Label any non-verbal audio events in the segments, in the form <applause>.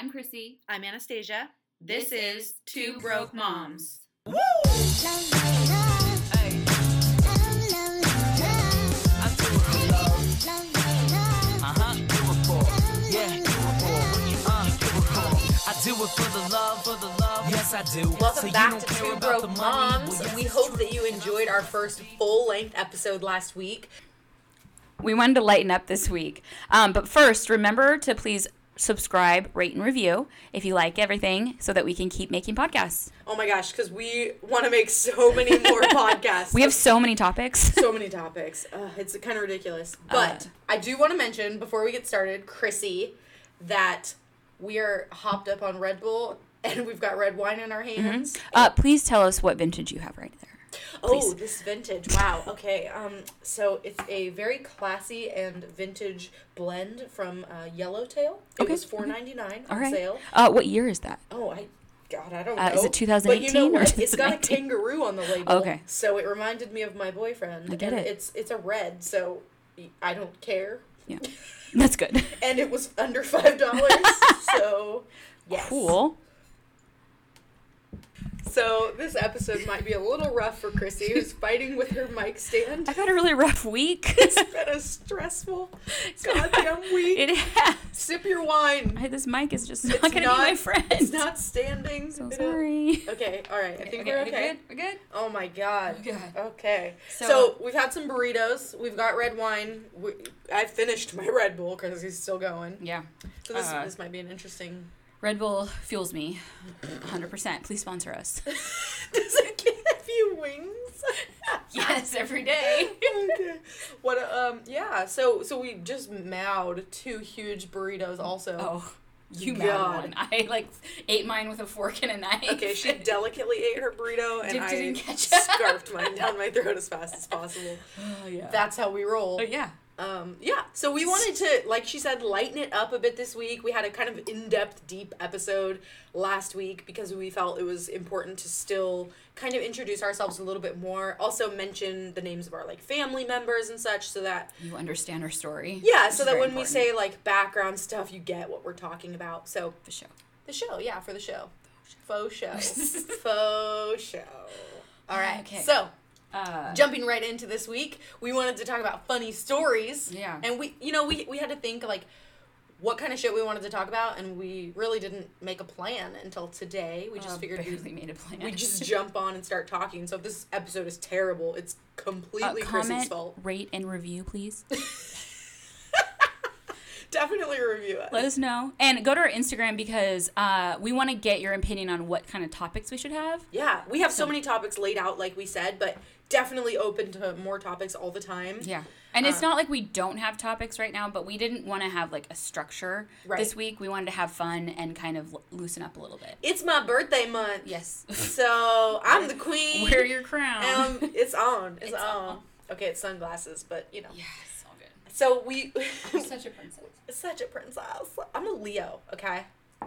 I'm Chrissy. I'm Anastasia. This is Two Broke Moms. Do it for, yeah, do it for, do it for. I do it for the love, for the love. Yes, I do. Welcome So back to Two Broke. Moms. Well, yes, we hope that you enjoyed our first full length episode last week. We wanted to lighten up this week. Um, but first, remember to please subscribe, rate, and review if you like everything so that we can keep making podcasts. Oh my gosh, because we want to make so <laughs> many more <laughs> podcasts. We have so many topics. so many topics. Uh, it's kind of ridiculous. But I do want to mention before we get started, Chrissy, that we are hopped up on Red Bull and we've got red wine in our hands. Uh, please tell us what vintage you have right there. Oh, this vintage. Wow. Okay. Um. So it's a very classy and vintage blend from uh, Yellowtail. It Okay, was four ninety nine All on right. sale. Uh, what year is that? Oh, I. God, I don't Uh, know. is it 2018 But you 2018 know or what? It's got a kangaroo on the label. Okay. So it reminded me of my boyfriend. I get and it. It's it's a red, so I don't care. Yeah. That's good. <laughs> And it was under five dollars. <laughs> so yes. Cool. So this episode might be a little rough for Chrissy, who's fighting with her mic stand. I've had a really rough week. <laughs> It's been a stressful goddamn <laughs> week. it has. Sip your wine. I- This mic is just not going to be my friend. It's not standing. So sorry. Okay, all right. I think we're okay. We're good. Oh my god. Okay. Okay. So, So- we've had some burritos. We've got red wine. We, I finished my Red Bull because he's still going. Yeah. So this Uh, this might be an interesting. Red Bull fuels me 100%. Please sponsor us. <laughs> Does it give you wings? <laughs> yes, every day. okay. What? Um. Yeah. So so we just mowed two huge burritos. Also. Oh, you God. one. I like ate mine with a fork and a knife. Okay, she delicately ate her burrito, and I scarfed mine down my throat as fast as possible. <laughs> Oh, yeah. That's how we roll. oh, yeah. Um, yeah, so we wanted to, like she said, lighten it up a bit this week. We had a kind of in depth, deep episode last week because we felt it was important to still kind of introduce ourselves a little bit more. Also, mention the names of our like family members and such so that, You understand our story. yeah, so that when we say like background stuff, you get what we're talking about. So, the show. the show, yeah, for the show. Faux show. Faux show. <laughs> All right, Okay. so Uh, jumping right into this week, we wanted to talk about funny stories. Yeah. And we, you know, we we had to think like what kind of shit we wanted to talk about, and we really didn't make a plan until today. We just uh, figured we made a plan. we just <laughs> jump on and start talking. So if this episode is terrible, it's uh, completely Chrissy's comment, fault. rate, and review, please. <laughs> Definitely review it. Let us know. And go to our Instagram because uh, we want to get your opinion on what kind of topics we should have. yeah, we have so many topics laid out, like we said, but definitely open to more topics all the time. Yeah. And it's Uh, not like we don't have topics right now, but we didn't want to have like a structure Right. this week. We wanted to have fun and kind of loosen up a little bit. It's my birthday month. Yes. <laughs> So I'm the queen. Wear your crown. Um, it's on. <laughs> It's, It's on. on. Okay, it's sunglasses, but you know. yes, all good. So we. I'm such a princess. <laughs> such a princess. I'm a Leo. Okay. <sighs>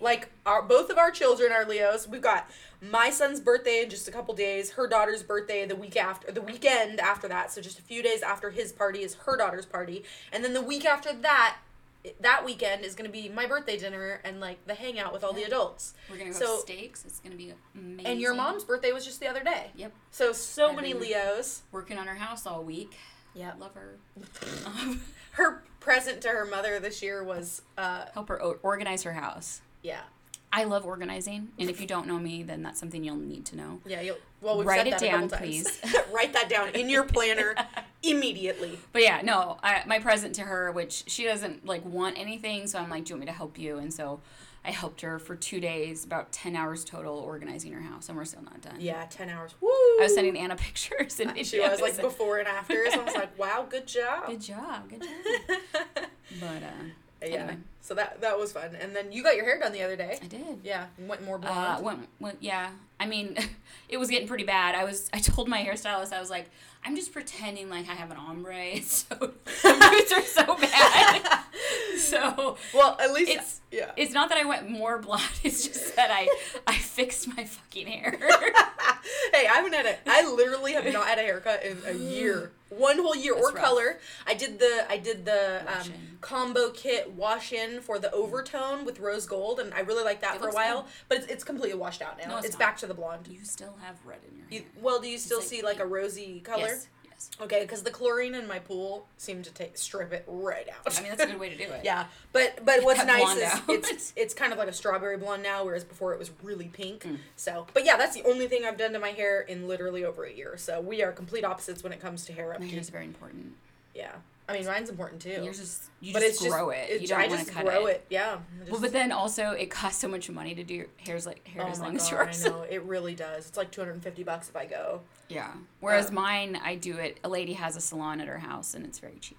Like our both of our children are Leos. We've got my son's birthday in just a couple days. Her daughter's birthday the week after, the weekend after that. So just a few days after his party is her daughter's party, and then the week after that, that weekend is gonna be my birthday dinner and like the hangout with all the adults. We're gonna go So- steaks. It's gonna be amazing. And your mom's birthday was just the other day. Yep. So so I've many Leos. Working on her house all week. Yeah. Love her. <laughs> Her present to her mother this year was uh Help her o- organize her house. Yeah. I love organizing, and if you don't know me, then that's something you'll need to know. Yeah, you'll, well, we've Write it that down, times. <laughs> Write that down in your planner <laughs> immediately. But yeah, no, I, my present to her, which she doesn't like want anything, so I'm like, do you want me to help you? And so I helped her for two days, about ten hours total, organizing her house, and we're still not done. Yeah, ten hours. Woo! I was sending Anna <laughs> pictures and videos. She was like before and after, afters. I was like, wow, good job. Good job, good job. But uh, yeah. Anyway. So that that was fun. And then you got your hair done the other day. I did. Yeah, went more Uh, blonde. went, went, yeah. I mean, <laughs> it was getting pretty bad. I was. I told my hairstylist, I was like, I'm just pretending like I have an ombre. <laughs> So <laughs> the roots are so bad. so well, at least it's- yeah. it's not that I went more blonde. It's just that I I fixed my fucking hair. hey, I haven't had a. I literally have not had a haircut in a year. One whole year or rough. color. I did the I did the um, combo kit wash in for the overtone with rose gold, and I really liked that It for a while. good. But it's, it's completely washed out now. No, it's it's back to the blonde. You still have red in your You, hair. well, do you still like see like a rosy color? Yes. Okay, because the chlorine in my pool seemed to take strip it right out. I mean, that's a good way to do it. <laughs> Yeah, but but what's nice is out. it's <laughs> it's kind of like a strawberry blonde now, whereas before it was really pink. Mm. So, but yeah, that's the only thing I've done to my hair in literally over a year. So we are complete opposites when it comes to hair My upkeep. hair is very important. Yeah, I mean mine's important too. Yours is you but just it's grow just, it. You don't want to cut grow it. it. Yeah. I Well, but then also it costs so much money to do your hairs like hair oh as long as yours. I know it really does. It's like two hundred and fifty bucks if I go. Yeah. Whereas Um, mine, I do it. A lady has a salon at her house, and it's very cheap.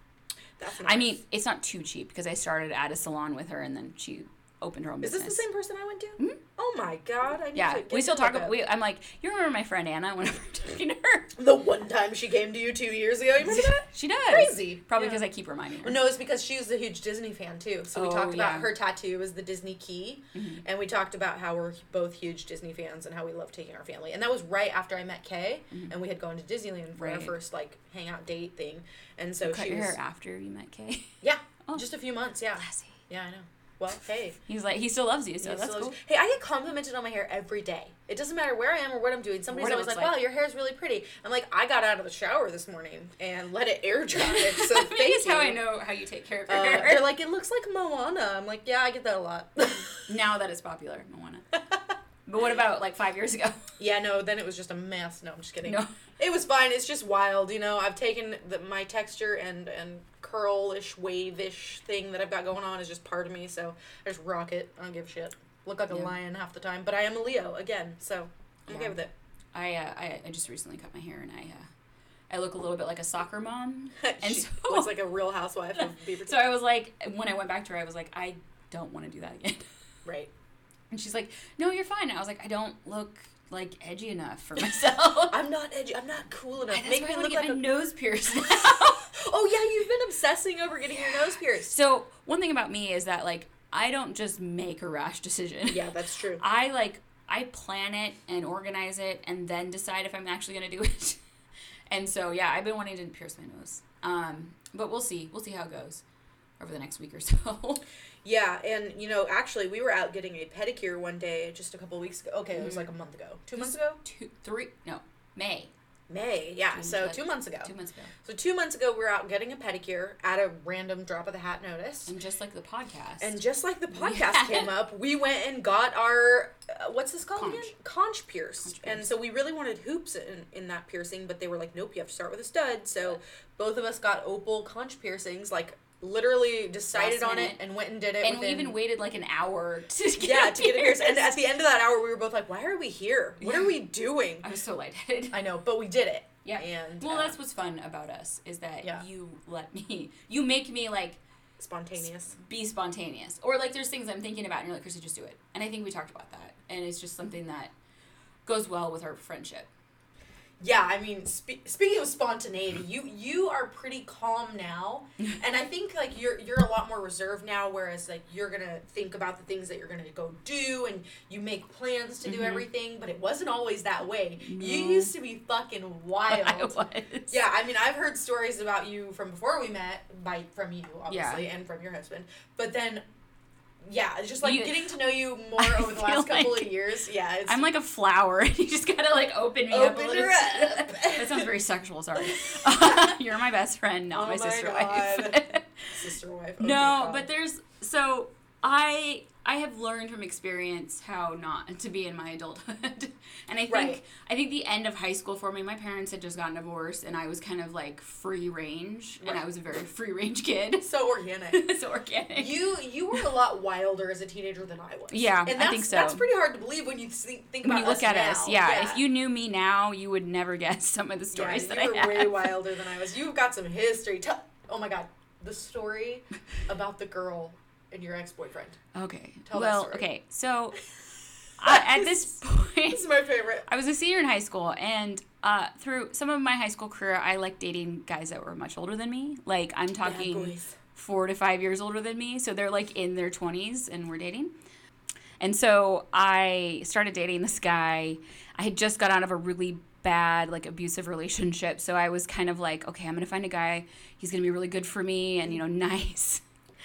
That's I mean, it's not too cheap because I started at a salon with her, and then she opened her own business. is this the same person I went to? Oh my god! I need Yeah, to get we still talk. About, we, I'm like, you remember my friend Anna? Whenever we're talking to her, The one time she came to you two years ago, you remember <laughs> that? she does. Crazy. Probably Yeah. because I keep reminding her. No, it's because she was a huge Disney fan too. So we Oh, talked about yeah. Mm-hmm. her tattoo is the Disney key, and we talked about how we're both huge Disney fans and how we love taking our family. And that was right after I met Kay, and we had gone to Disneyland for our Mm-hmm. First like hangout date thing. And so Cut she your was hair after you met Kay. yeah, <laughs> Oh. just a few months. Yeah, Classy. yeah, I know. Well, hey. He's like, he still loves you, so It's that's cool. Hey, I get complimented on my hair every day. It doesn't matter where I am or what I'm doing. Somebody's What always like, like. "Wow, your hair's really pretty." I'm like, "I got out of the shower this morning and let it air dry." <laughs> So thank you. how I know how you take care of your Uh, hair. they're like, "It looks like Moana." I'm like, "Yeah, I get that a lot." <laughs> now that it's popular, Moana. <laughs> but what about like five years ago? yeah, no. Then it was just a mess. No, I'm just kidding. No. It was fine. It's just wild, you know. I've taken the, my texture and and curlish, wave-ish thing that I've got going on is just part of me. So I just rock it. I don't give a shit. Look like a Yeah. lion half the time, but I am a Leo again, so I'm okay with it. I, uh, I I just recently cut my hair, and I uh, I look a little bit like a soccer mom. <laughs> And she so- <laughs> looks like a real housewife of <laughs> Beaverton. So I was like, when I went back to her, I was like, I don't want to do that again. right. And she's like, No, you're fine. I was like, I don't look like edgy enough for myself. I'm not edgy. I'm not cool enough. That's Make why me I look get like my a. nose pierced now. Oh yeah, you've been obsessing over getting your nose pierced. so one thing about me is that like I don't just make a rash decision. Yeah, that's true. <laughs> I like I plan it and organize it and then decide if I'm actually gonna do it. <laughs> and so yeah, I've been wanting to pierce my nose. Um, but we'll see. We'll see how it goes over the next week or so. <laughs> Yeah, and you know, actually, we were out getting a pedicure one day just a couple weeks ago. Okay, it Mm-hmm. was like a month ago, two months ago. two, three, no, May. May, yeah. So two months ago. Two months ago. So two months ago, we were out getting a pedicure at a random drop of the hat notice. And just like the podcast. And just like the podcast Yeah. came up, we went and got our uh, what's this called Conch. again? Conch pierced. Conch And so we really wanted hoops in, in that piercing, but they were like, nope, you have to start with a stud. So both of us got opal conch piercings, like literally decided on it and went and did it. and we even waited like an hour <laughs> to get yeah to get it pierced. And at the end of that hour, we were both like, why are we here? What are we doing? I was so lightheaded. I know, but we did it. Yeah. And well, uh, that's what's fun about us is that Yeah. you let me, <laughs> you make me like spontaneous. be spontaneous, or like there's things I'm thinking about, and you're like, Chrissy, just do it. And I think we talked about that, and it's just something that goes well with our friendship. Yeah, I mean, spe- speaking of spontaneity, you you are pretty calm now, <laughs> and I think like you're you're a lot more reserved now. Whereas like you're gonna think about the things that you're gonna go do, and you make plans to do mm-hmm. everything. But it wasn't always that way. You used to be fucking wild. <laughs> I was. Yeah, I mean, I've heard stories about you from before we met, by from you obviously, and from your husband. But then, yeah, it's just like You- getting to know you more <laughs> I over the last couple like of years. Yeah, it's I'm like a flower, <laughs> and you just gotta like open me up. a Open little. her up. <laughs> that sounds very sexual. Sorry. You're my best friend, not Oh my my sister wife. sister wife. Oh, no, but there's so I I have learned from experience how not to be in my adulthood. <laughs> and I think Right. I think the end of high school for me, my parents had just gotten divorced and I was kind of like free range and I was a very free range kid. <laughs> so organic. <laughs> so organic. You you were a lot wilder as a teenager than I was. Yeah, and I think so. That's pretty hard to believe when you think, think about when you look at now. us, yeah, If you knew me now, you would never guess some of the stories yeah, that you I were way wilder than I was. You've got some history. Tell, oh my god, the story about the girl and your ex boyfriend. Okay. Tell that well, okay. So <laughs> I, at this point, This is my favorite. I was a senior in high school, and uh, through some of my high school career, I liked dating guys that were much older than me. Like I'm talking four to five years older than me, so they're like in their twenties, and we're dating. And so I started dating this guy. I had just got out of a really bad like abusive relationship. So I was kind of like, okay, I'm gonna find a guy. He's gonna be really good for me and you know <laughs> nice.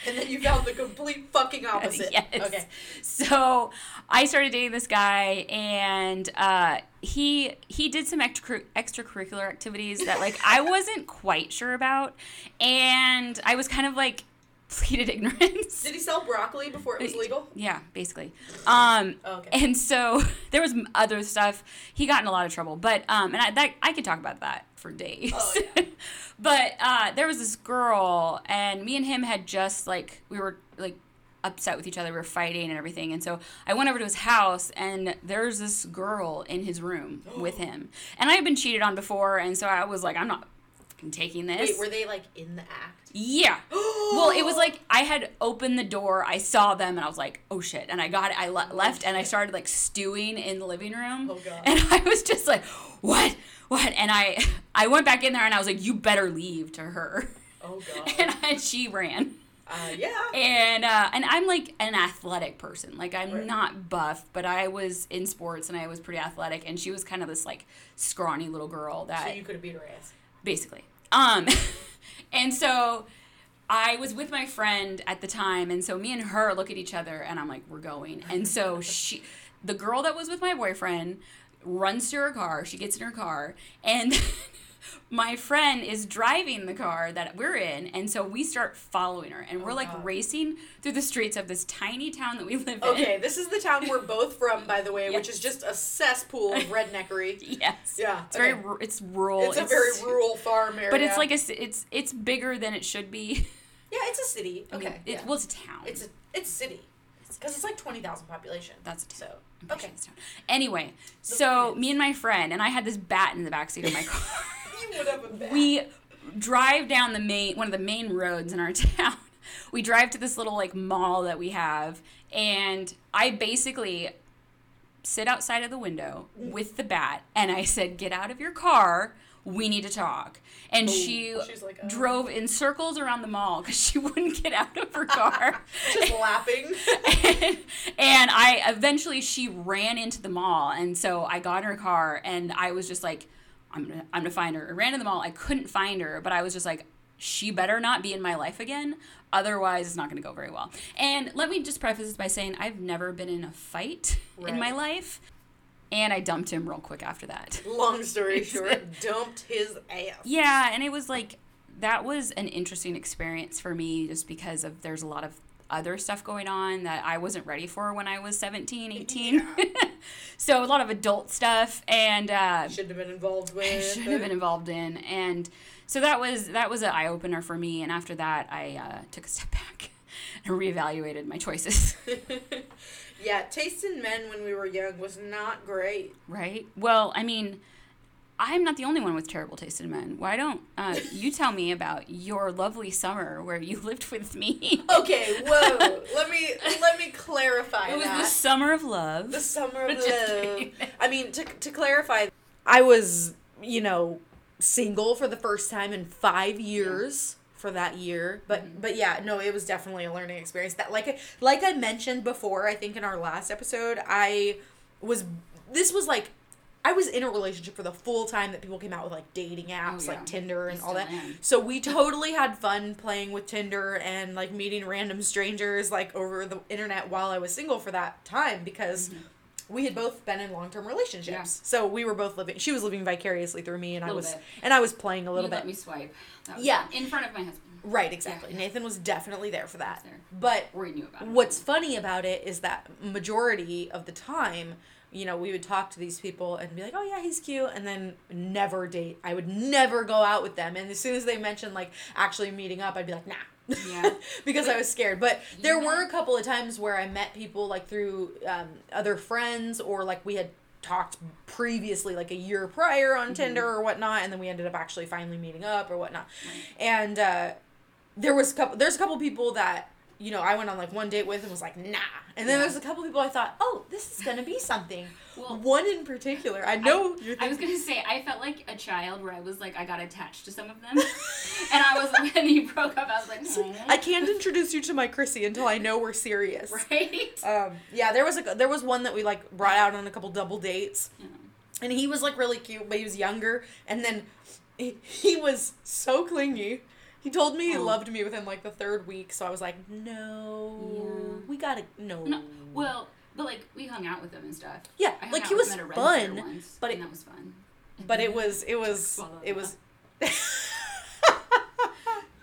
And then you found the complete fucking opposite. <laughs> yes. Okay. So I started dating this guy, and uh, he he did some extra extracurricular activities that like I <laughs> wasn't quite sure about, and I was kind of like pleaded <laughs> ignorance. Did he sell broccoli before it was legal? Yeah, basically. Um, Oh, okay. And so there was other stuff. He got in a lot of trouble, but um, and I that I could talk about that for days. Oh, yeah. <laughs> but uh, there was this girl, and me and him had just like we were like upset with each other. We were fighting and everything, and so I went over to his house, and there's this girl in his room <gasps> with him, and I had been cheated on before, and so I was like, I'm not fucking taking this. Wait, were they like in the act? Yeah. <gasps> well, it was like I had opened the door, I saw them, and I was like, "Oh shit!" And I got it. I le- left, and I started like stewing in the living room. Oh, God. <laughs> And I was just like, "What? What?" And I, I went back in there, and I was like, "You better leave" to her, Oh <laughs> god. and I, she ran. Uh, yeah. And uh, and I'm like an athletic person. Like I'm Right. not buff, but I was in sports and I was pretty athletic. And she was kind of this like scrawny little girl that So you could have beat her ass. basically. Um, <laughs> and so I was with my friend at the time, and so me and her look at each other, and I'm like, we're going. And so she, the girl that was with my boyfriend, runs to her car. She gets in her car, and <laughs> my friend is driving the car that we're in, and so we start following her, and we're Oh, like God. racing through the streets of this tiny town that we live in. Okay, this is the town we're <laughs> both from, by the way, which is just a cesspool of redneckery. <laughs> Yes. Yeah, It's very. okay. ru- It's rural. It's a very rural farm area. But it's like a. It's it's bigger than it should be. yeah, it's a city. I Okay, mean, it, yeah. well, it's a town. it's a it's a city because it's like twenty thousand population. That's a town. so I'm pretty sure okay. it's a town. Anyway, so point me and my friend and I had this bat in the backseat of my <laughs> car. You would have a bad. we drive down the main one of the main roads in our <laughs> town. We drive to this little like mall that we have, and I basically sit outside of the window mm. with the bat, and I said, "Get out of your car. We need to talk." And oh, she she's like, oh. drove in circles around the mall because she <laughs> wouldn't get out of her car. <laughs> just laughing. and, <laughs> and I eventually she ran into the mall, and so I got in her car, and I was just like, I'm gonna, I'm gonna find her. I ran to the mall. I couldn't find her, but I was just like, she better not be in my life again. Otherwise, it's not gonna go very well. And let me just preface this by saying I've never been in a fight in my life, and I dumped him real quick after that. <laughs> Long story short, dumped his ass. Yeah, and it was like that was an interesting experience for me just because of there's a lot of other stuff going on that I wasn't ready for when I was 17, 18. <laughs> so a lot of adult stuff and uh Shouldn't have been involved <laughs> with. Should have been involved in and so that was that was an eye opener for me and after that I uh, took a step back and reevaluated my choices. Yeah, taste in men when we were young was not great. right? Well, I mean, I'm not the only one with terrible taste in men. Why don't uh, you <laughs> tell me about your lovely summer where you <laughs> lived with me? Okay, whoa. <laughs> let me let me clarify It was that. the summer of love. The summer of love. I mean, to, to clarify, I was, you know, single for the first time in five years for that year. But Mm-hmm. but yeah, no, it was definitely a learning experience. That like like I mentioned before, I think in our last episode, I was this was like I was in a relationship for the full time that people came out with like dating apps Oh, yeah. like Tinder and all that. am. So we <laughs> totally had fun playing with Tinder and like meeting random strangers like over the internet while I was single for that time because we had both been in long term relationships. Yeah. So we were both living she was living vicariously through me and I was bit. and I was playing a little you bit. let me swipe. Yeah. In front of my husband. Right, exactly. yeah. Nathan was definitely there for that. there. But We knew about it. what's funny about it is that majority of the time you know we would talk to these people and be like oh yeah he's cute and then never date i would never go out with them and as soon as they mentioned like actually meeting up i'd be like nah Yeah. <laughs> because i was scared. But there were a couple of times where i met people like through um, other friends or like we had talked previously like a year prior on tinder or whatnot and then we ended up actually finally meeting up or whatnot. And uh there was a couple there's a couple people that you know I went on like one date with and was like nah and then Yeah. there's a couple people I thought oh this is gonna be something Well, one in particular I know you're I was gonna say I felt like a child where I was like I got attached to some of them, <laughs> and I was when he broke up I was like I can't introduce you to my Chrissy until I know we're serious right. um yeah there was a there was one that we like brought out on a couple double dates Yeah. and he was like really cute, but he was younger. And then he, he was so clingy. He told me he Oh. loved me within like the third week, so I was like, no, Yeah. we gotta no. No, well, but like we hung out with him and stuff. Yeah, I like he was him at a Ren Fair fun, once, but and it- that was fun. but it was it was it was. <laughs> there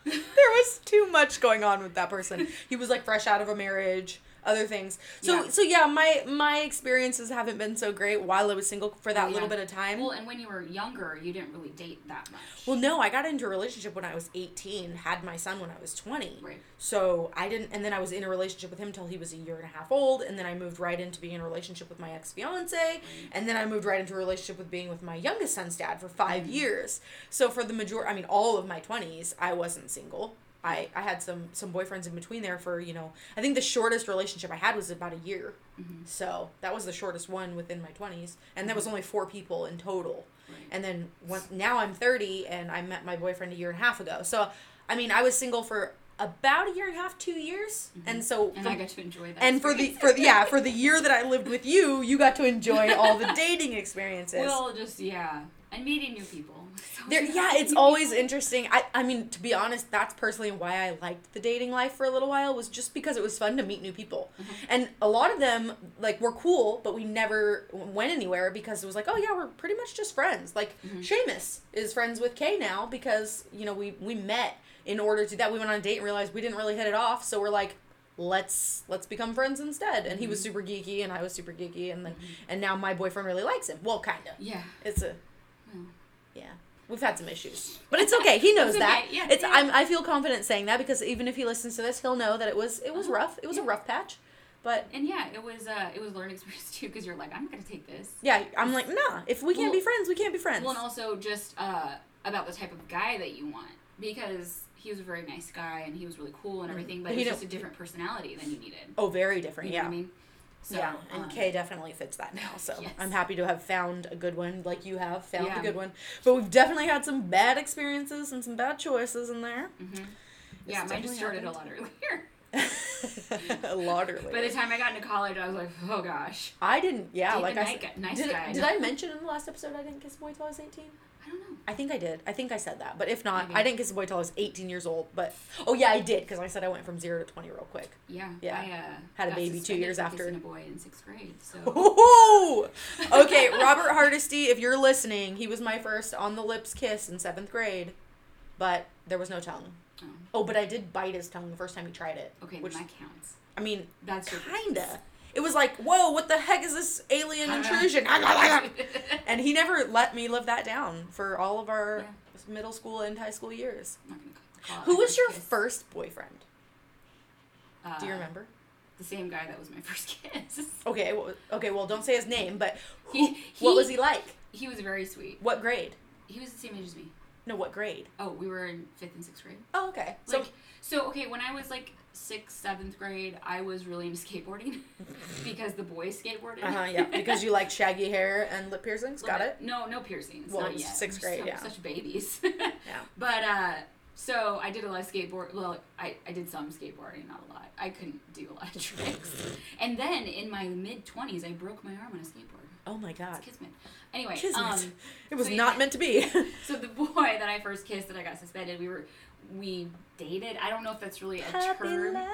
was too much going on with that person. He was like fresh out of a marriage, other things. So Yeah. so yeah, my my experiences haven't been so great while I was single for that Oh, little bit of time. Well, and when you were younger, you didn't really date that much. Well, no, I got into a relationship when I was 18, had my son when I was 20. Right. So I didn't, and then I was in a relationship with him till he was a year and a half old, and then I moved right into being in a relationship with my ex fiance, and then I moved right into a relationship with being with my youngest son's dad for 5 Mm-hmm. years. So for the major, I mean, all of my 20s, I wasn't single. I, I had some some boyfriends in between there for you know I think the shortest relationship I had was about a year, Mm-hmm. so that was the shortest one within my twenties, and that was only four people in total. Right. And then when, now I'm 30 and I met my boyfriend a year and a half ago. So, I mean, I was single for about a year and a half, two years. And so, Mm-hmm. and for- I got to enjoy that. and for the, for the, yeah, for the <laughs> year that I lived with you, you got to enjoy all the dating experiences. well, just yeah, and meeting new people. <laughs> So there, yeah, it's always people. interesting. I, I mean, to be honest, that's personally why I liked the dating life for a little while was just because it was fun to meet new people, Mm-hmm. and a lot of them like were cool, but we never went anywhere because it was like, oh yeah, we're pretty much just friends. Like Mm-hmm. Seamus is friends with Kay now because you know we we met in order to that we went on a date and realized we didn't really hit it off, so we're like. Let's let's become friends instead, and he was Mm-hmm. super geeky, and I was super geeky, and then and now my boyfriend really likes him. Well, kind of. Yeah. It's a. We've had some issues, but it's okay. He knows It's that. okay, yeah, it's yeah. I'm I feel confident saying that because even if he listens to this, he'll know that it was it was Uh-huh, rough. It was a rough patch, but And yeah, it was uh it was learning experience too because you're like I'm not gonna take this. yeah, I'm like nah. If we can't Well- be friends, we can't be friends. Well, and also just uh, about the type of guy that you want because he was a very nice guy and he was really cool and everything, but But he he just a different personality than you needed. oh, very different. You yeah. know what I mean? So, yeah, and um, Kay definitely fits that now. So <laughs> Yes. I'm happy to have found a good one, like you have found Yeah. a good one. But we've definitely had some bad experiences and some bad choices in there. mhm. Yeah, mine just started a lot earlier. <laughs> a lot earlier. By the time I got into college, I was like, oh gosh. I didn't. Yeah, Date like I nice did, guy. did I mention in the last episode I didn't kiss a boy till I was 18? I don't know. I think I did. I think I said that. But if not, Maybe. I didn't kiss a boy till I was 18 years old. But oh yeah, I did because I said I went from zero to 20 real quick. Yeah. Yeah. I, uh, Had a baby two years after. kissing a boy in sixth grade. So <laughs> Ooh! Okay, <laughs> Robert Hardesty, if you're listening, he was my first on the lips kiss in seventh grade, but there was no tongue. oh, Oh, but I did bite his tongue the first time he tried it. okay, which that counts. I mean, That's your kinda. It was like, whoa, what the heck is this alien intrusion? <laughs> and he never let me live that down for all of our middle school and high school years. I'm not gonna call it Who was your kiss. first boyfriend? Do you Uh, remember? The same guy that was my <laughs> first kiss. Okay, well, okay, well, don't say his name, but <laughs> who, He- what was he like? He was very sweet. What grade? He was the same age as me. No, what grade? Oh, we were in fifth and sixth grade. Oh, okay. So, Like, so okay, when I was like sixth, seventh grade, I was really into skateboarding <laughs> because the boys skateboarded. uh huh, yeah, because you like shaggy hair and lip piercings. Got it. No, no piercings. Well, not yet. sixth grade, so- yeah. Such babies. <laughs> Yeah. But uh, so I did a lot of skateboard. Well, I, I did some skateboarding, not a lot. I couldn't do a lot of <laughs> tricks. and then in my mid twenties, I broke my arm on a skateboard. Oh my god. It's kismet. Anyway, Kismet. um, it was so not yeah. meant to be. so the boy that I first kissed that I got suspended, we were we dated. I don't know if that's really a Happy term life.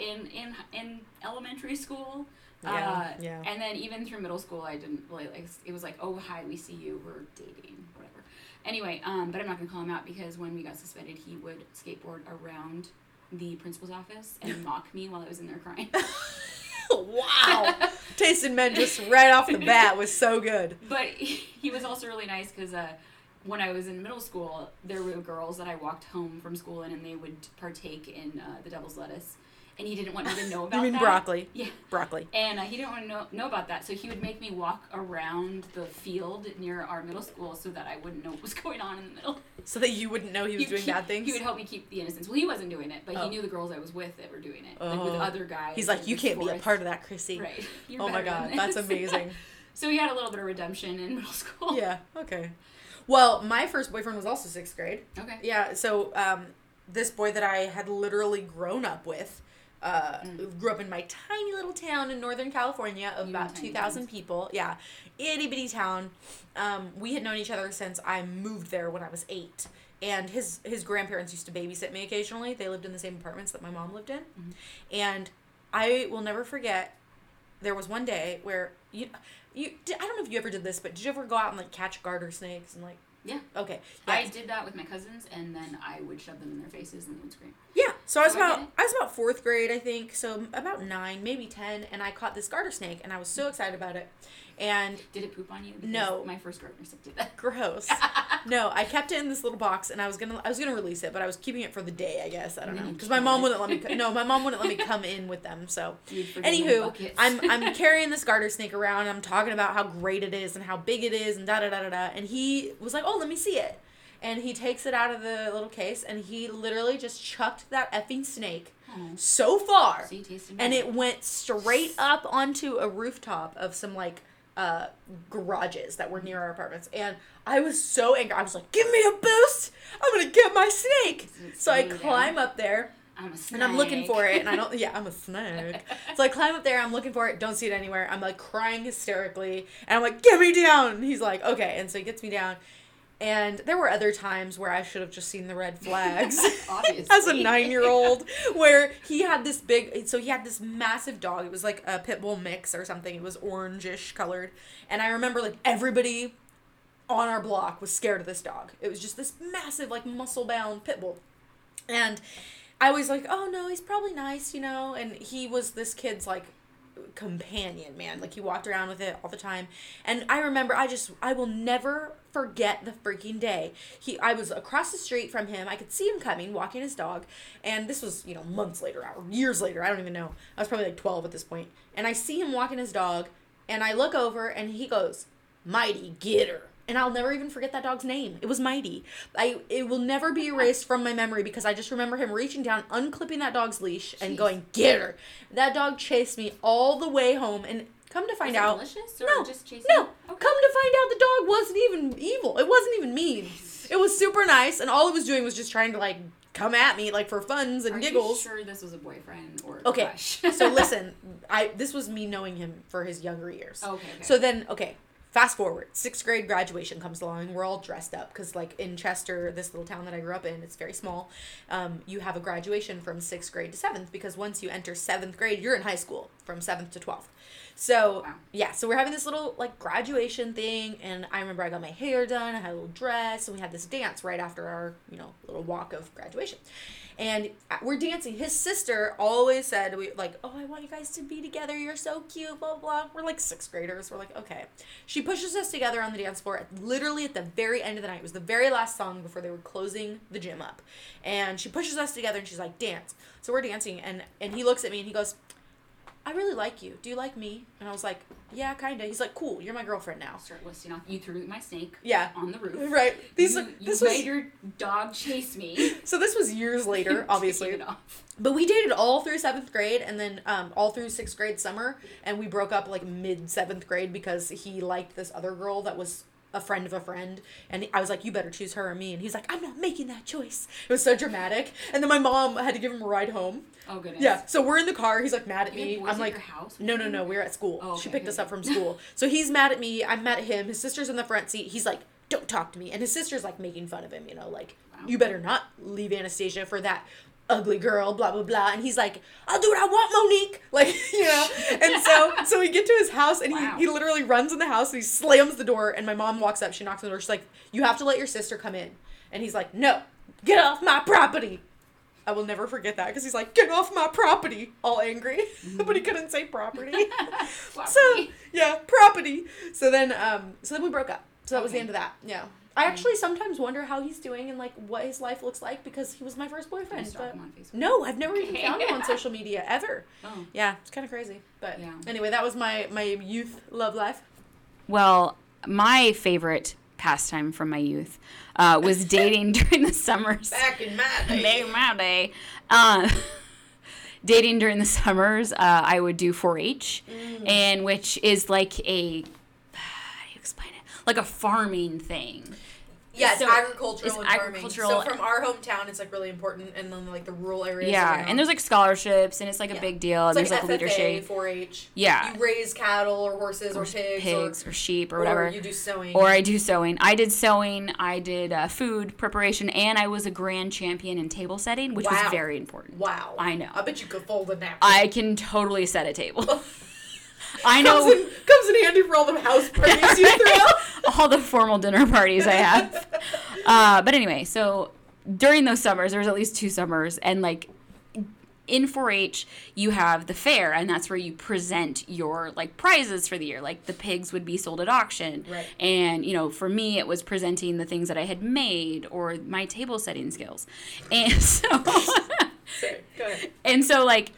in in in elementary school. Yeah, uh, yeah. And then even through middle school, I didn't really like. It was like, oh hi, we see you, we're dating, whatever. Anyway, um, but I'm not gonna call him out because when we got suspended, he would skateboard around the principal's office and <laughs> mock me while I was in there crying. <laughs> wow. <laughs> tasting men just right off the bat was so good. But he was also really nice because uh, when I was in middle school, there were girls that I walked home from school in, and they would partake in uh, the devil's lettuce, and he didn't want me to know <laughs> about that. You mean that. broccoli? <laughs> Yeah. Broccoli. And uh, he didn't want to know, know about that, so he would make me walk around the field near our middle school so that I wouldn't know what was <laughs> going on in the middle. So that you wouldn't know he was doing he- bad things. He would help me keep the innocence. Well, he wasn't doing it, but Oh. he knew the girls I was with that were doing it, like with Oh. other guys. He's like, you can't be a part of that, Chrissy. Right. You're Oh my god, that's amazing. so he had a little bit of redemption in middle school. yeah. Okay. Well, my first boyfriend was also sixth grade. Okay. Yeah. So um, this boy that I had literally grown up with Uh, Grew up in my tiny little town in Northern California of about 2,000 people. Yeah, itty bitty town. Um, we had known each other since I moved there when I was eight. And his his grandparents used to babysit me occasionally. They lived in the same apartments that my mom lived in. And I will never forget there was one day where you you I don't know if you ever did this, but did you ever go out and like catch garter snakes and like Yeah. okay. I did that with my cousins, and then I would shove them in their faces, and they would scream. Yeah, so I was So about it. I was about fourth grade, I think, so about nine, maybe ten, and I caught this garter snake, and I was so excited about it, and Did it poop on you? Because No. My first gardener snake did that. <laughs> gross. <laughs> no, I kept it in this little box, and I was gonna I was gonna release it, but I was keeping it for the day, I guess. I don't know, because my mom wouldn't let me. <laughs> No, my mom wouldn't let me come in with them. So, You'd forget your anywho. I'm I'm carrying this garter snake around, and I'm talking about how great it is and how big it is, and da da da da da, and he was like, "Oh, let me see it." And he takes it out of the little case, and he literally just chucked that effing snake Oh. so far tasted and it went straight up onto a rooftop of some like uh garages that were near our apartments. And i was so angry. I was like give me a boost. I'm gonna get my snake. So i climb up there I'm and i'm looking for it and i don't yeah i'm a snake. <laughs> So i climb up there i'm looking for it don't see it anywhere. I'm like crying hysterically and i'm like get me down. And he's like okay. And so he gets me down and there were other times where I should have just seen the red <laughs> flags Obviously. as a nine year old, where he had this big, so he had this massive dog. It was like a pit bull mix or something. It was orangish colored. And I remember like everybody on our block was scared of this dog. It was just this massive, like muscle bound pit bull. And I was like, oh no, he's probably nice, you know? And he was this kid's like companion, man. Like he walked around with it all the time. And I remember I just I will never forget the freaking day. He I was across the street from him. I could see him coming, walking his dog. And this was, you know, months later or years later. I don't even know. I was probably like 12 at this point. And I see him walking his dog and I look over and he goes, "Mighty, get her." And I'll never even forget that dog's name. It was Mighty. I it will never be erased from my memory because I just remember him reaching down, unclipping that dog's leash, and going, "Get her!" That dog chased me all the way home, and come to find Was it out, delicious or no, just chasing no. Okay. Come to find out, the dog wasn't even evil. It wasn't even mean. It was super nice, and all it was doing was just trying to like come at me like for funs and Are giggles. you sure this was a boyfriend or Okay, crush? so <laughs> listen, I this was me knowing him for his younger years. Okay, okay. So then, okay, fast forward, sixth grade graduation comes along. We're all dressed up because, like, in Chester, this little town that I grew up in, it's very small. Um, you have a graduation from sixth grade to seventh because once you enter seventh grade, you're in high school from seventh to twelfth. So Wow. yeah, so we're having this little like graduation thing, and I remember I got my hair done, I had a little dress, and we had this dance right after our you know little walk of graduation, and uh, we're dancing. His sister always said we like, oh, I want you guys to be together. You're so cute. Blah blah. We're like sixth graders. We're like, okay. She pushes us together on the dance floor. At, literally at the very end of the night. It was the very last song before they were closing the gym up, and she pushes us together and she's like, dance. So we're dancing, and and he looks at me and he goes. I really like you. Do you like me? And I was like, yeah, kind of. He's like, cool. You're my girlfriend now. Start listing off. You threw my snake Yeah. on the roof. Right. These you, this you was made your dog chase me. <laughs> so this was years <laughs> later, obviously. But we dated all through seventh grade and then um, all through sixth grade summer, and we broke up like mid seventh grade because he liked this other girl that was a friend of a friend, and I was like, "You better choose her or me," and he's like, "I'm not making that choice." It was so dramatic, and then my mom had to give him a ride home. Oh goodness. Yeah, so we're in the car. He's like mad at me. I'm like, no, no, no. we're at school. Oh, she okay, picked us up from school. so he's mad at me. I'm mad at him. His sister's in the front seat. He's like, don't talk to me. And his sister's like making fun of him. You know, like Wow. you better not leave Anastasia for that ugly girl. Blah blah blah. And he's like, I'll do what I want, Monique. <laughs> Like you know. and so <laughs> so we get to his house and Wow. he he literally runs in the house and he slams the door. And my mom walks up. She knocks on the door. She's like, you have to let your sister come in. And he's like, no, get off my property. I will never forget that because he's like, get off my property, all angry. <laughs> but he couldn't say property. so, yeah, property. So then, um, so then we broke up. So that was the end of that. Yeah. I actually sometimes wonder how he's doing and like what his life looks like because he was my first boyfriend. But him on Facebook. no, I've never even found him on <laughs> social media ever. Oh. Yeah, it's kind of crazy. But Yeah. anyway, that was my my youth love life. Well, my favorite pastime from my youth uh, was <laughs> dating during the summers. Back in my day. Back in my day. Uh, <laughs> dating during the summers, uh, I would do 4-H, Mm. and which is like a how you explain it? Like a farming thing. Yeah, it's So, agricultural it's and farming. agricultural- So from our hometown, it's like really important, and then like the rural areas. yeah, around. and there's like scholarships, and it's like a Yeah. big deal, and it's there's like, like, FFA, leadership, 4-H. Yeah. You raise cattle or horses or, or pigs, pigs or, or, sheep or or whatever. you do sewing. or I do sewing. I did sewing. I did uh, food preparation, and I was a grand champion in table setting, which was very important. wow, I know. I bet you could fold a napkin. I can totally set a table. <laughs> <laughs> I comes know in, comes in handy for all the house <laughs> parties you throw. All the formal dinner <laughs> parties I have. <laughs> Uh, but anyway, so during those summers, there was at least two summers, and like in 4-H, you have the fair, and that's where you present your like prizes for the year. Like the pigs would be sold at auction, Right. and you know, for me, it was presenting the things that I had made or my table setting skills, and <laughs> so. Sorry, go ahead. And so, like,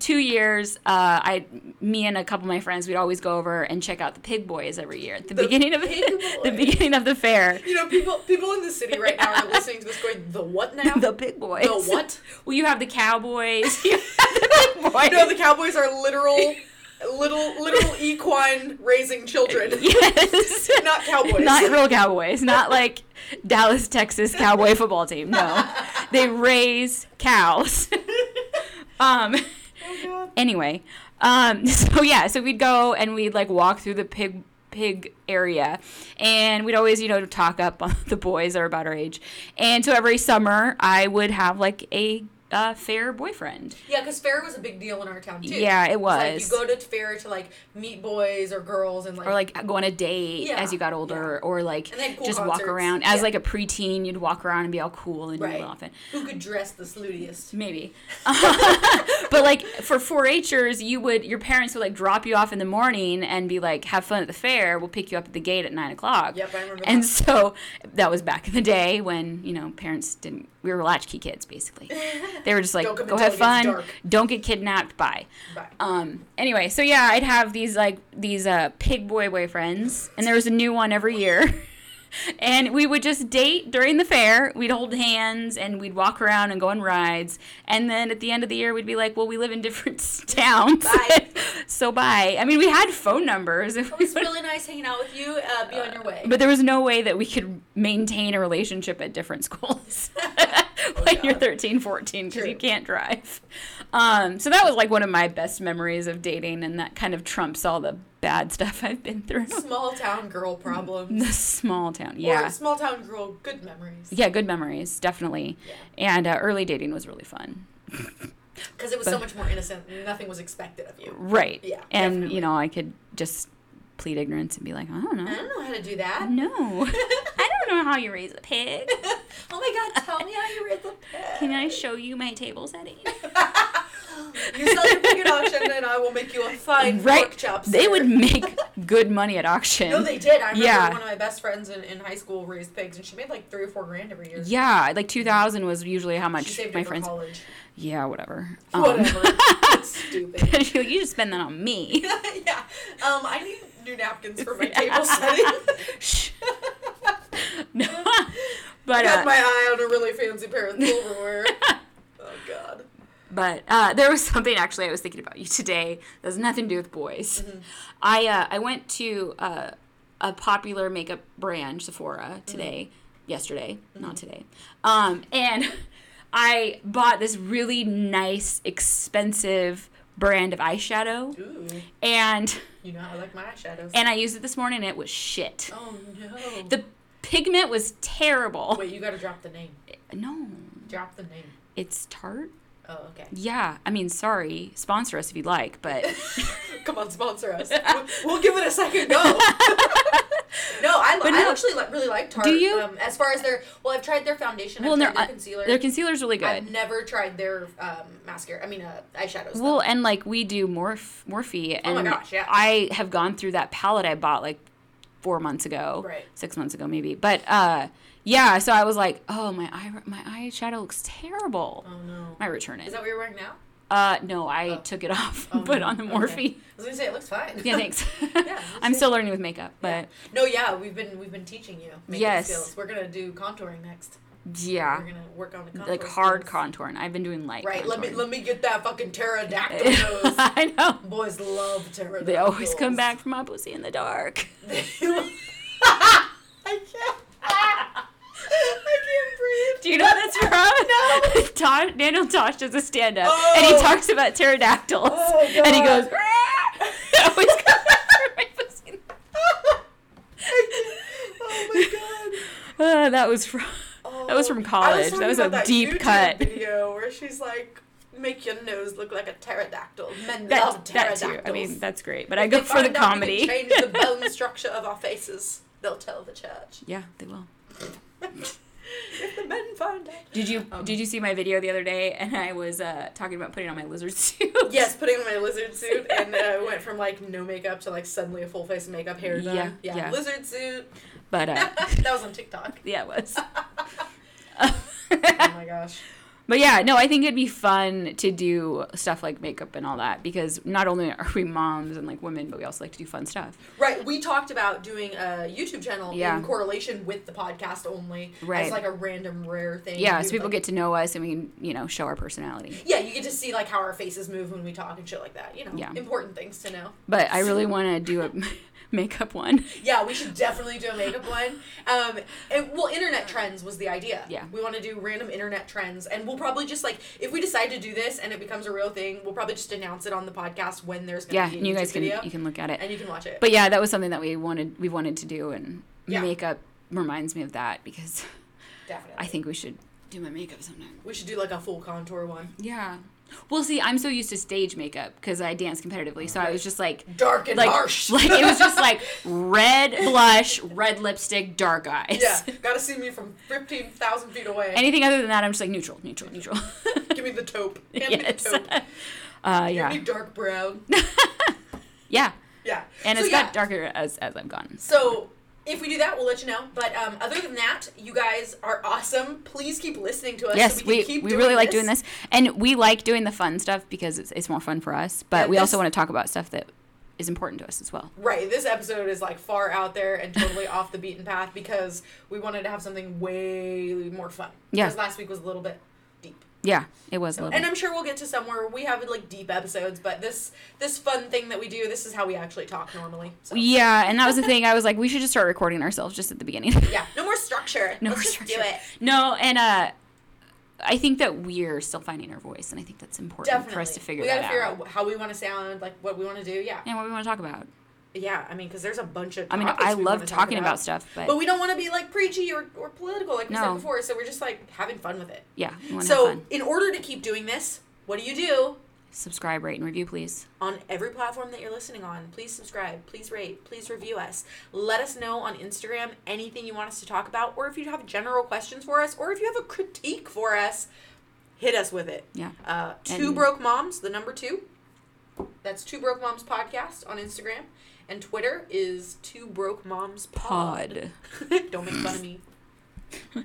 two years, uh, I, me and a couple of my friends, we'd always go over and check out the Pig Boys every year at the, The beginning of <laughs> the beginning of the fair. You know, people people in the city right now are listening to this going, the what now? The Pig Boys. The what? <laughs> Well, you have the Cowboys. You <laughs> have the Pig Boys. No, the cowboys are literal, little little <laughs> equine raising children. <laughs> yes. <laughs> Not cowboys. Not real cowboys. Not like Dallas, Texas cowboy football team. No, they raise cows. um. Oh, God. anyway um so yeah so we'd go and we'd like walk through the pig pig area and we'd always you know talk up on the boys that are about our age and so every summer i would have like a uh, fair boyfriend Yeah, because fair was a big deal in our town too. Yeah, it It's Like was. you go to fair to like meet boys or girls and like, or like go on a date Yeah, as you got older or like And they had cool just walk around as Yeah. like a preteen you'd walk around and be all cool and do right. it often Who could dress the sluttiest? maybe <laughs> but like for 4-h'ers you would your parents would like drop you off in the morning and be like have fun at the fair we'll pick you up at the gate at 9 o'clock Yep, I remember and that. so that was back in the day when you know parents didn't we were latchkey kids basically. <laughs> They were just like go have fun. don't get kidnapped. Bye. Bye. um anyway so yeah i'd have these like these uh pig boy boyfriends and there was a new one every year. <laughs> And we would just date during the fair. We'd hold hands and we'd walk around and go on rides. And then at the end of the year we'd be like well we live in different <laughs> towns. So bye i mean we had phone numbers <laughs> It was really nice hanging out with you. Uh, be on your way. but there was no way that we could maintain a relationship at different schools <laughs> <laughs> when you're 13 14 because you can't drive um, so that was like one of my best memories of dating and that kind of trumps all the bad stuff i've been through small town girl problems. the small town Or yeah small town girl good memories. yeah good memories definitely Yeah. and uh, early dating was really fun Because it was so much more innocent. Nothing was expected of you. right Yeah, and definitely. you know i could just plead ignorance and be like i don't know. I don't know how to do that. no <laughs> i don't know how you raise a pig <laughs> Oh my god, tell me how you raise a pig. can i show you my table setting <laughs> You sell your pig at auction and I will make you a fine right pork chop. they would make good money at auction No, they did. I remember Yeah. one of my best friends in, in high school raised pigs and she made like three or four grand every year. yeah like 2000 was usually how She much saved my friends college. yeah whatever Whatever. <laughs> um, stupid. <laughs> you just spend that on me <laughs> yeah. Um, I need new napkins for my table setting. Shh. no I but had uh, my eye on a really fancy pair of silverware. But uh, there was <laughs> something actually I was thinking about you today that has nothing to do with boys. Mm-hmm. I uh, I went to uh, a popular makeup brand, Sephora, Mm-hmm. today, yesterday, not today, um, and <laughs> I bought this really nice, expensive brand of eyeshadow, Ooh. and You know how I like my eyeshadows. and I used it this morning, and it was shit. oh no. The pigment was terrible. Wait, you gotta drop the name. No, Drop the name. it's Tarte. Oh, okay. Yeah, I mean, sorry, sponsor us if you'd like, but. <laughs> Come on, sponsor us. We'll, <laughs> we'll give it a second go. no, <laughs> I, no. actually really like Tarte. Do you? Um, as far as their, well, I've tried their foundation. well, I've their tried their concealer. their concealer's really good. I've never tried their um, mascara. I mean, uh, eyeshadows. though. Well, and like we do Morph Morphe, and Oh my gosh, yeah. I have gone through that palette I bought like four months ago, Right. six months ago maybe. But uh, yeah, so I was like, oh my eye, my eyeshadow looks terrible. oh no. I return Is it. that what you're wearing now? Uh, no, I Oh. took it off, Oh, put no. on the Okay. Morphe. I was gonna say it looks fine. Yeah, thanks. <laughs> me <laughs> I'm still learning with makeup, but No, yeah, we've been we've been teaching you makeup Yes. skills. We're gonna do contouring next. Yeah, We're gonna work on the contour like hard contouring. I've been doing light. Right. Let me let me get that fucking pterodactyl <laughs> nose. I know. Boys love pterodactyls. They always come back from my pussy in the dark. <laughs> I can't. I can't Breathe. Do you know what that's <laughs> from? No. Tosh, Daniel Tosh does a stand up Oh. and he talks about pterodactyls. Oh, and he goes, I always come after my pussy. oh my god. Uh, that was from. That was Oh, from college. talking That was a about deep YouTube cut. video where she's like, "Make your nose look like a pterodactyl." Men That, love that pterodactyls. too. I mean, that's great. But I go for the find out we can comedy. Change the <laughs> bone structure of our faces. They'll tell the church. yeah, they will. <laughs> If the men find out. Did you Um, did you see my video the other day? And I was uh, talking about putting on my lizard <laughs> suit. Yes, putting on my lizard suit and uh, went from like no makeup to like suddenly a full face of makeup, hair done. Yeah, Yeah, yeah. lizard suit. But uh, that was on TikTok. yeah, it was. Oh my <laughs> gosh. But yeah, no, I think it'd be fun to do stuff like makeup and all that because not only are we moms and like women, but we also like to do fun stuff. Right, we talked about doing a YouTube channel Yeah. in correlation with the podcast only, Right. as like a random rare thing. Yeah, so people like- get to know us and we can, you know, show our personality. Yeah, you get to see like how our faces move when we talk and shit like that. You know, Yeah. important things to know. But I really want to do a <laughs> <laughs> makeup one. Yeah, we should definitely do a makeup one. Um, and well, internet trends was the idea. Yeah. we want to do random internet trends, and we'll probably just like if we decide to do this and it becomes a real thing, we'll probably just announce it on the podcast when there's gonna Yeah, be you guys can video, you can look at it. and you can watch it. But yeah, that was something that we wanted we wanted to do and Yeah. makeup reminds me of that because definitely, I think we should do my makeup sometime. we should do like a full contour one, Yeah. Well, see, I'm so used to stage makeup because I dance competitively, so I was just like dark and like harsh. <laughs> like it was just like <laughs> red blush, red lipstick, dark eyes. yeah, <laughs> gotta see me from fifteen thousand feet away. Anything other than that, I'm just like neutral, neutral, neutral. Give me the taupe. Hand me the taupe. Uh, Give yeah. me dark brown. Yeah. Yeah, And So, it's yeah. got darker as as I've gone. So if we do that, we'll let you know. But um, other than that, you guys are awesome. Please keep listening to us. Yes, so we, we can keep we really like doing this, and we like doing the fun stuff because it's it's more fun for us. But Yeah, we also want to talk about stuff that is important to us as well. Right, this episode is like far out there and totally <laughs> off the beaten path because we wanted to have something way more fun. Yeah. Because last week was a little bit deep. Yeah, it was a little. And. I'm sure we'll get to somewhere we have like deep episodes, but this this fun thing that we do, this is how we actually talk normally. So Yeah, and that was the thing. I was like, we should just start recording ourselves just at the beginning. <laughs> yeah, no more structure. No Let's more just structure. do it. No, and uh, I think that we're still finding our voice, and I think that's important Definitely. for us to figure we gotta figure out. out how we want to sound, like what we want to do. Yeah, And what we want to talk about. Yeah. I mean, because there's a bunch of. I mean, I love talk talking about. stuff, but, But we don't want to be like preachy or, or political like we said before, so we're just like having fun with it. yeah, we So, in order to keep doing this, what do you do? Subscribe, rate, and review, please. On every platform that you're listening on, please subscribe, please rate, please review us. Let us know on Instagram anything you want us to talk about, or if you have general questions for us, or if you have a critique for us, hit us with it. Yeah. Uh, two And- broke moms, the number two. That's two broke moms podcast on Instagram, and Twitter is two broke moms pod. <laughs> Don't make fun of me. <laughs>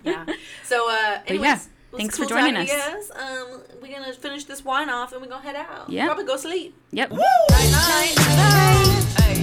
Yeah. So, uh, anyways, yeah, thanks cool for joining talking to you us. guys. Um, we're gonna finish this wine off, and we're gonna head out. Yeah. Probably go sleep. Yep. Night night. Bye.